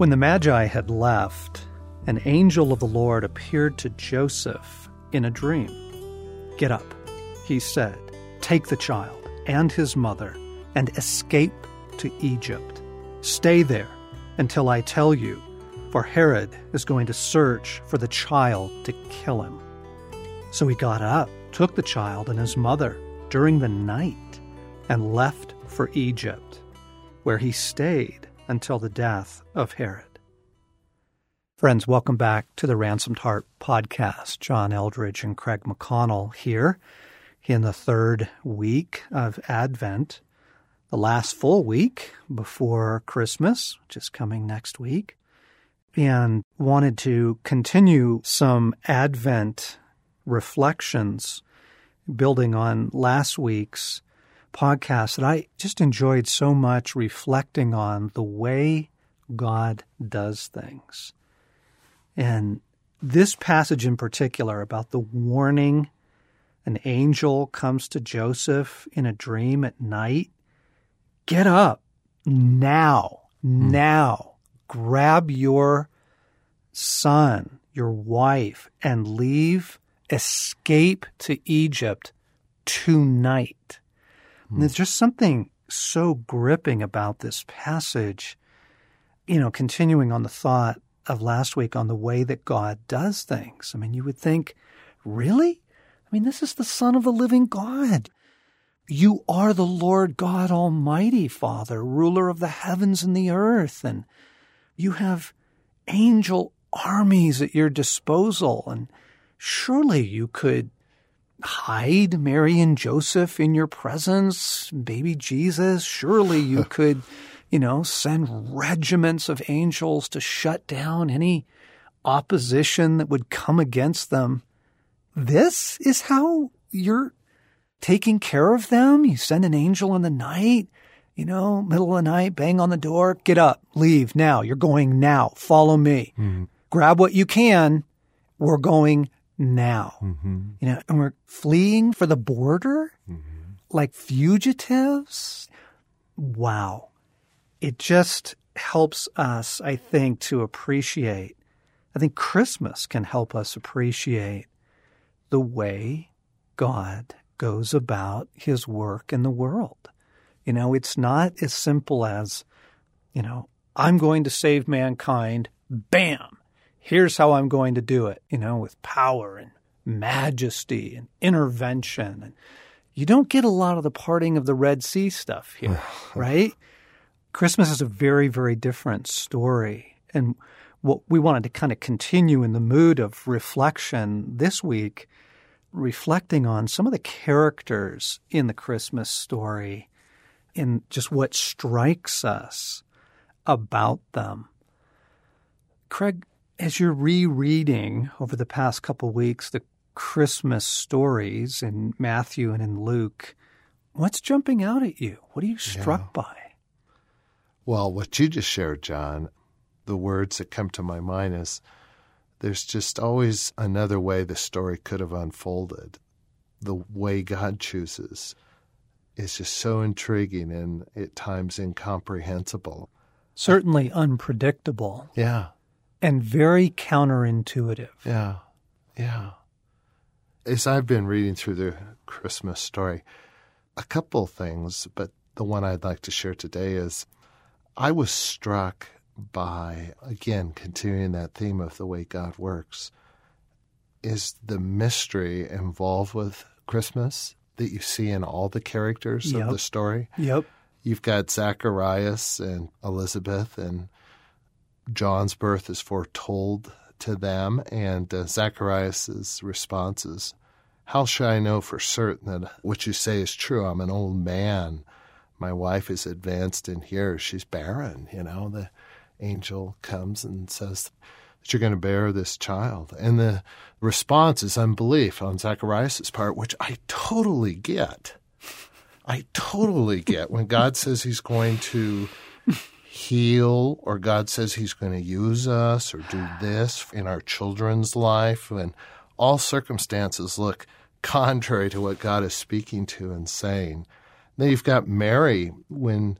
When the Magi had left, an angel of the Lord appeared to Joseph in a dream. Get up, he said, take the child and his mother and escape to Egypt. Stay there until I tell you, for Herod is going to search for the child to kill him. So he got up, took the child and his mother during the night, and left for Egypt, where he stayed until the death of Herod. Friends, welcome back to the Ransomed Heart podcast. John Eldredge and Craig McConnell here in the third week of Advent, the last full week before Christmas, which is coming next week, and wanted to continue some Advent reflections building on last week's podcast that I just enjoyed so much reflecting on the way God does things. And this passage in particular about the warning an angel comes to Joseph in a dream at night. Get up now, hmm. now. Grab your son, your wife, and leave, escape to Egypt tonight. Mm. There's just something so gripping about this passage. You know, continuing on the thought of last week on the way that God does things. I mean, you would think, really? I mean, this is the Son of the living God. You are the Lord God Almighty, Father, ruler of the heavens and the earth, and you have angel armies at your disposal, and surely you could hide Mary and Joseph in your presence, baby Jesus. Surely you could, you know, send regiments of angels to shut down any opposition that would come against them this is how you're taking care of them? You send an angel in the night, you know, middle of the night, bang on the door, get up, leave now. You're going now. Follow me. Mm-hmm. Grab what you can. We're going now. Mm-hmm. You know, and we're fleeing for the border mm-hmm. like fugitives. Wow. It just helps us, I think, to appreciate. I think Christmas can help us appreciate the way God goes about his work in the world. You know, it's not as simple as, you know, I'm going to save mankind. Bam. Here's how I'm going to do it, you know, with power and majesty and intervention. And you don't get a lot of the parting of the Red Sea stuff here, right? Christmas is a very, very different story. And what we wanted to kind of continue in the mood of reflection this week reflecting on some of the characters in the Christmas story and just what strikes us about them. Craig, as you're rereading over the past couple weeks the Christmas stories in Matthew and in Luke, what's jumping out at you? What are you struck yeah. by? Well, what you just shared, John, the words that come to my mind is there's just always another way the story could have unfolded. The way God chooses is just so intriguing and at times incomprehensible. Certainly unpredictable. Yeah. And very counterintuitive. Yeah. Yeah. As I've been reading through the Christmas story, a couple things, but the one I'd like to share today is I was struck by, again, continuing that theme of the way God works, is the mystery involved with Christmas that you see in all the characters yep. of the story. Yep. You've got Zacharias and Elizabeth, and John's birth is foretold to them, and uh, Zacharias' response is, How shall I know for certain that what you say is true? I'm an old man. My wife is advanced in years. She's barren, you know. The angel comes and says that you're going to bear this child. And the response is unbelief on Zacharias' part, which I totally get. I totally get when God says he's going to heal or God says he's going to use us or do this in our children's life when all circumstances look contrary to what God is speaking to and saying. Then you've got Mary when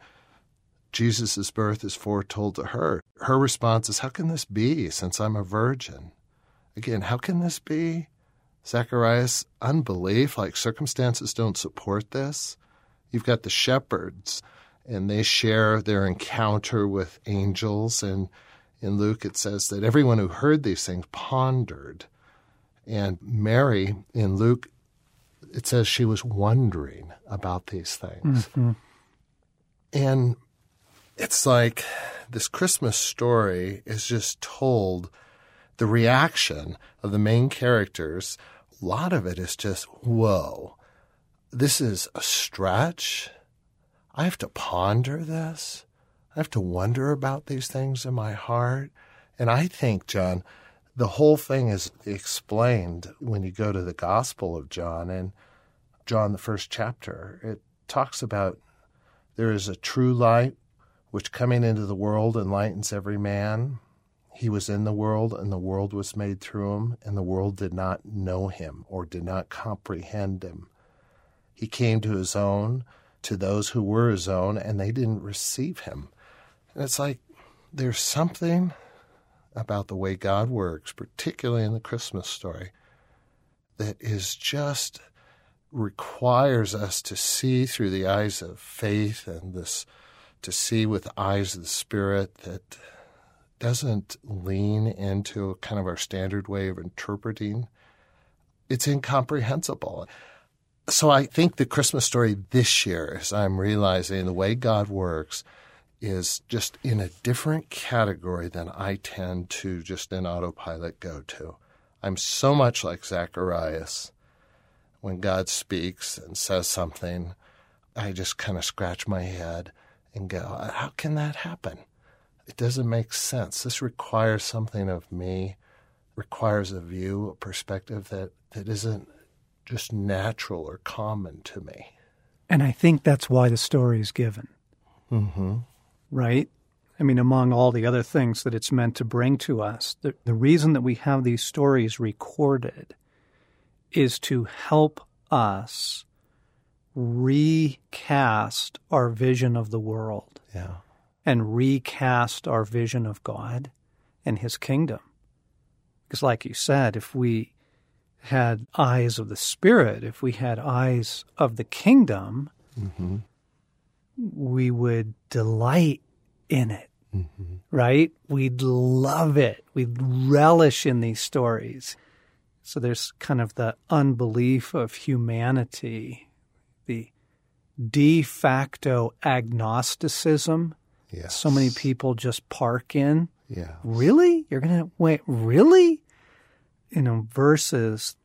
Jesus' birth is foretold to her. Her response is, How can this be since I'm a virgin? Again, how can this be? Zacharias, unbelief, like circumstances don't support this. You've got the shepherds, and they share their encounter with angels. And in Luke, it says that everyone who heard these things pondered. And Mary, in Luke, it says she was wondering about these things. Mm-hmm. And it's like this Christmas story is just told the reaction of the main characters. A lot of it is just, whoa, this is a stretch. I have to ponder this. I have to wonder about these things in my heart. And I think, John, the whole thing is explained when you go to the Gospel of John and John, the first chapter. It talks about there is a true light which coming into the world enlightens every man. He was in the world, and the world was made through him, and the world did not know him or did not comprehend him. He came to his own, to those who were his own, and they didn't receive him. And it's like there's something about the way God works, particularly in the Christmas story, that is just requires us to see through the eyes of faith and this to see with eyes of the spirit that doesn't lean into kind of our standard way of interpreting. It's incomprehensible. So I think the Christmas story this year, as I'm realizing the way God works, is just in a different category than I tend to just in autopilot go to. I'm so much like Zacharias. When God speaks and says something, I just kind of scratch my head and go, how can that happen? It doesn't make sense. This requires something of me, requires a view, a perspective that, that isn't just natural or common to me. And I think that's why the story is given. Mm-hmm. Right? I mean, among all the other things that it's meant to bring to us, the, the reason that we have these stories recorded is to help us recast our vision of the world. Yeah. And recast our vision of God and his kingdom. Because, like you said, if we had eyes of the Spirit, if we had eyes of the kingdom, mm-hmm. we would delight in it, mm-hmm. right? We'd love it. We'd relish in these stories. So there's kind of the unbelief of humanity the de facto agnosticism yes. so many people just park in. Yeah. Really? You're going to wait, really? You know, versus,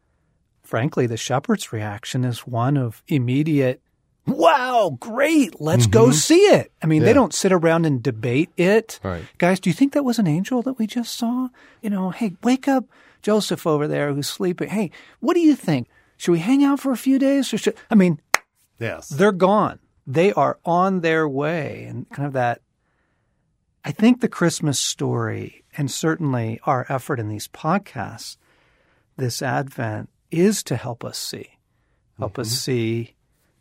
frankly, the shepherd's reaction is one of immediate, wow, great, let's mm-hmm. go see it. I mean, yeah. they don't sit around and debate it. Right. Guys, do you think that was an angel that we just saw? You know, hey, wake up Joseph over there who's sleeping. Hey, what do you think? Should we hang out for a few days or should, I mean, Yes. They're gone. They are on their way. And kind of that, I think the Christmas story, and certainly our effort in these podcasts this Advent, is to help us see, help mm-hmm. us see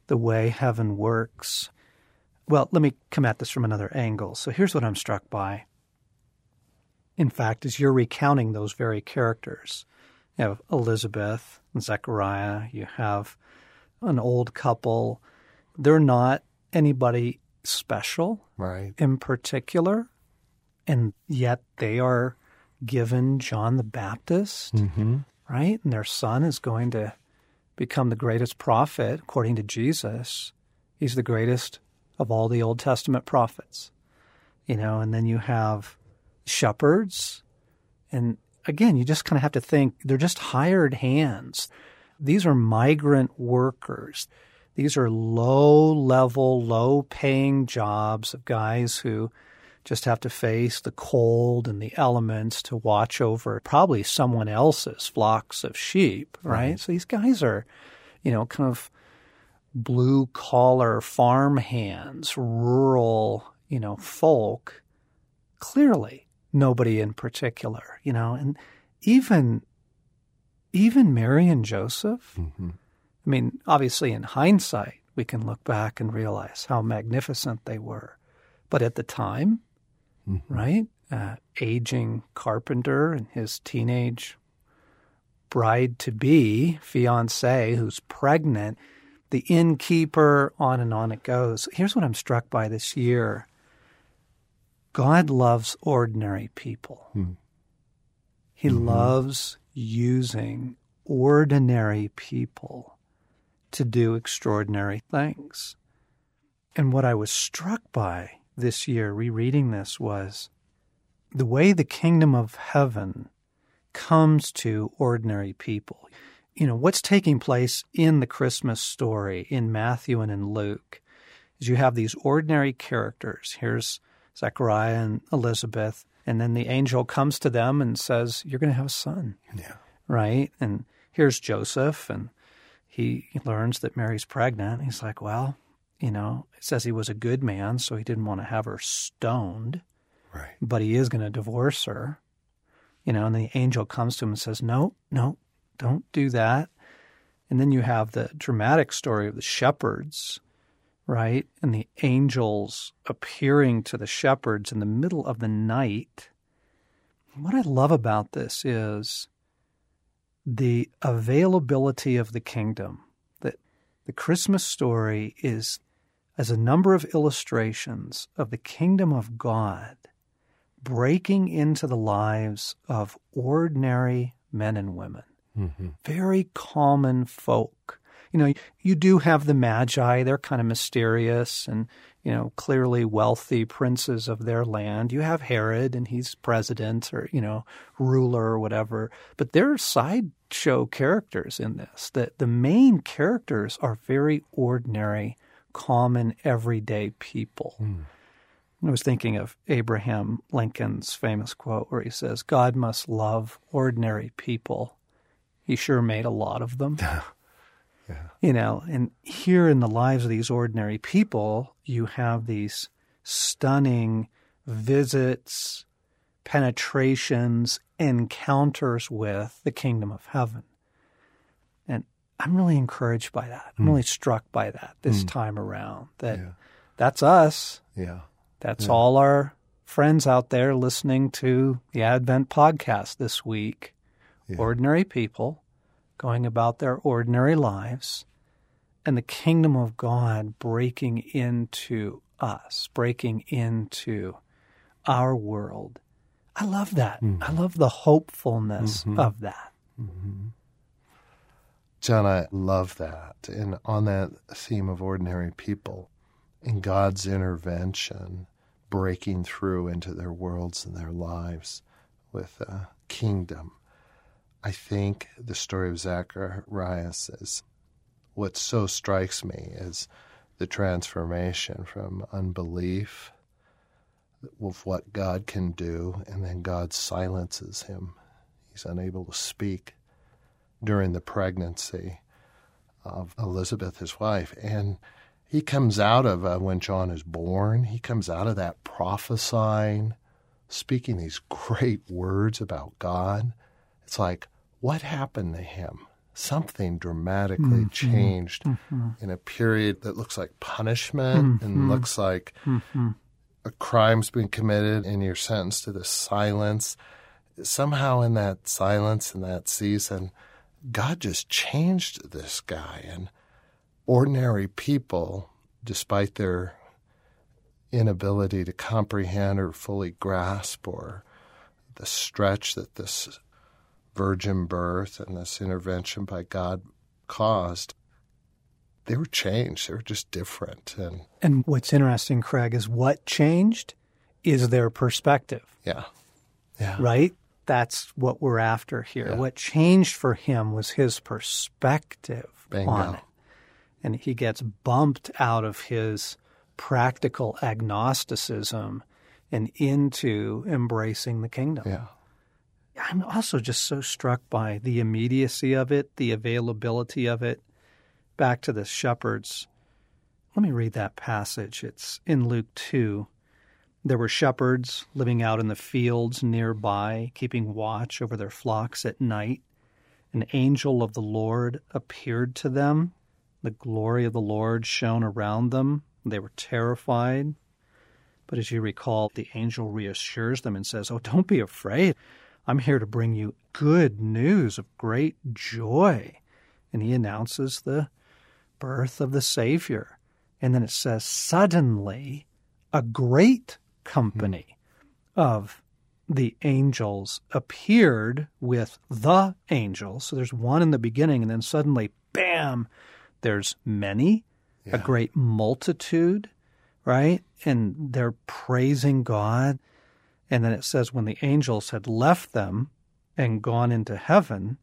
the way heaven works. Well, let me come at this from another angle. So here's what I'm struck by. In fact, as you're recounting those very characters, you have Elizabeth and Zechariah, you have an old couple. They're not anybody special right. in particular, and yet they are given John the Baptist, mm-hmm. Right? And their son is going to become the greatest prophet, according to Jesus. He's the greatest of all the Old Testament prophets, you know, and then you have shepherds. And again, you just kind of have to think they're just hired hands. These are migrant workers. These are low level, low paying jobs of guys who just have to face the cold and the elements to watch over probably someone else's flocks of sheep, right? right. So these guys are, you know, kind of blue collar farm hands, rural, you know, folk. Clearly, nobody in particular, you know, and even even Mary and Joseph, mm-hmm. I mean, obviously in hindsight, we can look back and realize how magnificent they were. But at the time, Mm-hmm. right? Uh, aging carpenter and his teenage bride to be, fiance, who's pregnant, the innkeeper, on and on it goes. Here's what I'm struck by this year God loves ordinary people. He loves using ordinary people to do extraordinary things. And what I was struck by this year, rereading this, was the way the kingdom of heaven comes to ordinary people. You know, what's taking place in the Christmas story in Matthew and in Luke is you have these ordinary characters. Here's Zechariah and Elizabeth, and then the angel comes to them and says, You're going to have a son Yeah. right? And here's Joseph, and he learns that Mary's pregnant. He's like, well, you know, it says he was a good man, so he didn't want to have her stoned, Right. but he is going to divorce her. You know, and the angel comes to him and says, no, no, don't do that. And then you have the dramatic story of the shepherds, right? And the angels appearing to the shepherds in the middle of the night. What I love about this is the availability of the kingdom. That the Christmas story is as a number of illustrations of the kingdom of God breaking into the lives of ordinary men and women, Mm-hmm. very common folk. You know, you do have the Magi, they're kind of mysterious and, you know, clearly wealthy princes of their land. You have Herod and he's president or, you know, ruler or whatever. But there are sideshow characters in this. That the main characters are very ordinary, common, everyday people. Hmm. I was thinking of Abraham Lincoln's famous quote where he says, God must love ordinary people. He sure made a lot of them. Yeah. You know, and here in the lives of these ordinary people, you have these stunning visits, penetrations, encounters with the kingdom of heaven. And I'm really encouraged by that. I'm hmm. really struck by that this hmm. time around. That Yeah. that's us. Yeah. That's all our friends out there listening to the Advent podcast this week. Yeah. Ordinary people going about their ordinary lives and the kingdom of God breaking into us, breaking into our world. I love that. Hmm. I love the hopefulness mm-hmm. of that. Mm-hmm. John, I love that. And on that theme of ordinary people, and God's intervention, breaking through into their worlds and their lives with a kingdom, I think the story of Zacharias is what so strikes me is the transformation from unbelief of what God can do, and then God silences him. He's unable to speak during the pregnancy of Elizabeth, his wife. And he comes out of, uh, when John is born, he comes out of that prophesying, speaking these great words about God. It's like, what happened to him? Something dramatically mm-hmm. changed mm-hmm. in a period that looks like punishment and mm-hmm. looks like a crime's been committed and you're sentenced to this silence. Somehow, in that silence, in that season, God just changed this guy. And ordinary people, despite their inability to comprehend or fully grasp or the stretch that this virgin birth and this intervention by God caused, they were changed. They were just different. And And what's interesting, Craig, is what changed is their perspective. yeah, yeah, right? That's what we're after here. Yeah. What changed for him was his perspective Bingo. on it. And he gets bumped out of his practical agnosticism and into embracing the kingdom. yeah. I'm also just so struck by the immediacy of it, the availability of it. Back to the shepherds. Let me read that passage. It's in Luke 2. There were shepherds living out in the fields nearby, keeping watch over their flocks at night. An angel of the Lord appeared to them. The glory of the Lord shone around them. They were terrified. But as you recall, the angel reassures them and says, Oh, don't be afraid. I'm here to bring you good news of great joy. And he announces the birth of the Savior. And then it says, Suddenly, a great company of the angels appeared with the angels. So there's one in the beginning, and then suddenly, bam, there's many, yeah. a great multitude, right? And they're praising God. And then it says, when the angels had left them and gone into heaven,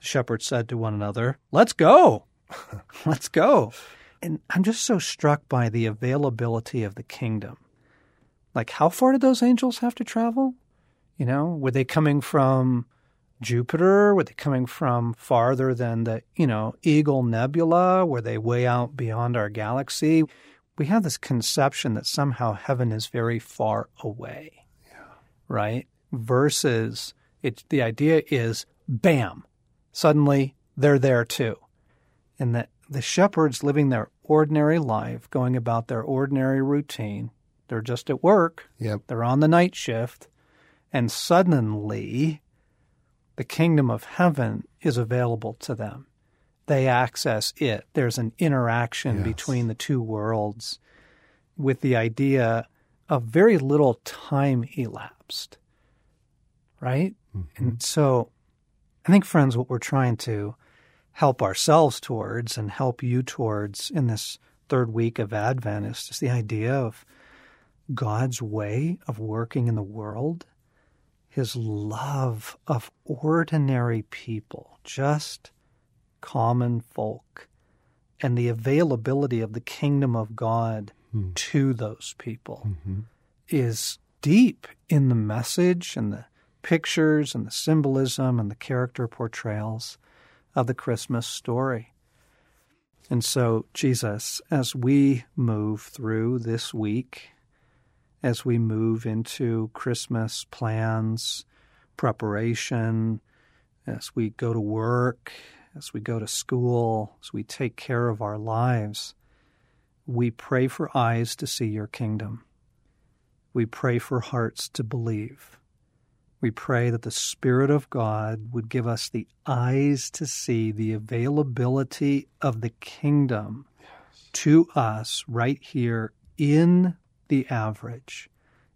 the shepherds said to one another, Let's go. Let's go. And I'm just so struck by the availability of the kingdom. Like, how far did those angels have to travel? You know, were they coming from Jupiter? Were they coming from farther than the, you know, Eagle Nebula? Were they way out beyond our galaxy? We have this conception that somehow heaven is very far away. Yeah. Right? Versus it's the idea is bam, suddenly they're there too. And that the shepherds living their ordinary life, going about their ordinary routine, they're just at work. Yep. They're on the night shift and suddenly the kingdom of heaven is available to them. They access it. There's an interaction yes. between the two worlds with the idea of very little time elapsed. Right? Mm-hmm. And so I think, friends, what we're trying to help ourselves towards and help you towards in this third week of Advent is just the idea of God's way of working in the world his love of ordinary people, just common folk, and the availability of the kingdom of God mm. to those people mm-hmm. is deep in the message and the pictures and the symbolism and the character portrayals of the Christmas story. And so, Jesus, as we move through this week as we move into Christmas plans, preparation, as we go to work, as we go to school, as we take care of our lives. We pray for eyes to see your kingdom. We pray for hearts to believe. We pray that the Spirit of God would give us the eyes to see the availability of the kingdom yes. to us right here in the average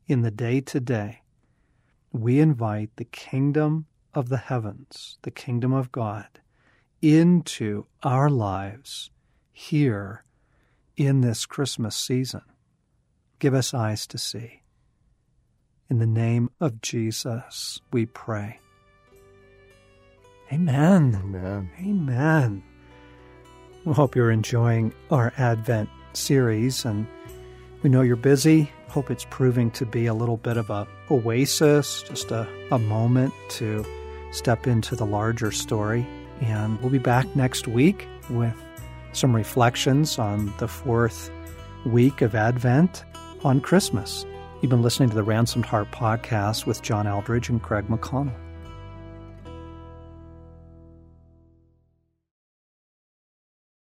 in the day to day, we invite the kingdom of the heavens, the kingdom of God, into our lives here in this Christmas season. Give us eyes to see. In the name of Jesus, we pray. Amen. Amen. Amen. We hope you're enjoying our Advent series and we know you're busy. Hope it's proving to be a little bit of a oasis, just a, a moment to step into the larger story. And we'll be back next week with some reflections on the fourth week of Advent on Christmas. You've been listening to the Ransomed Heart podcast with John Eldredge and Craig McConnell.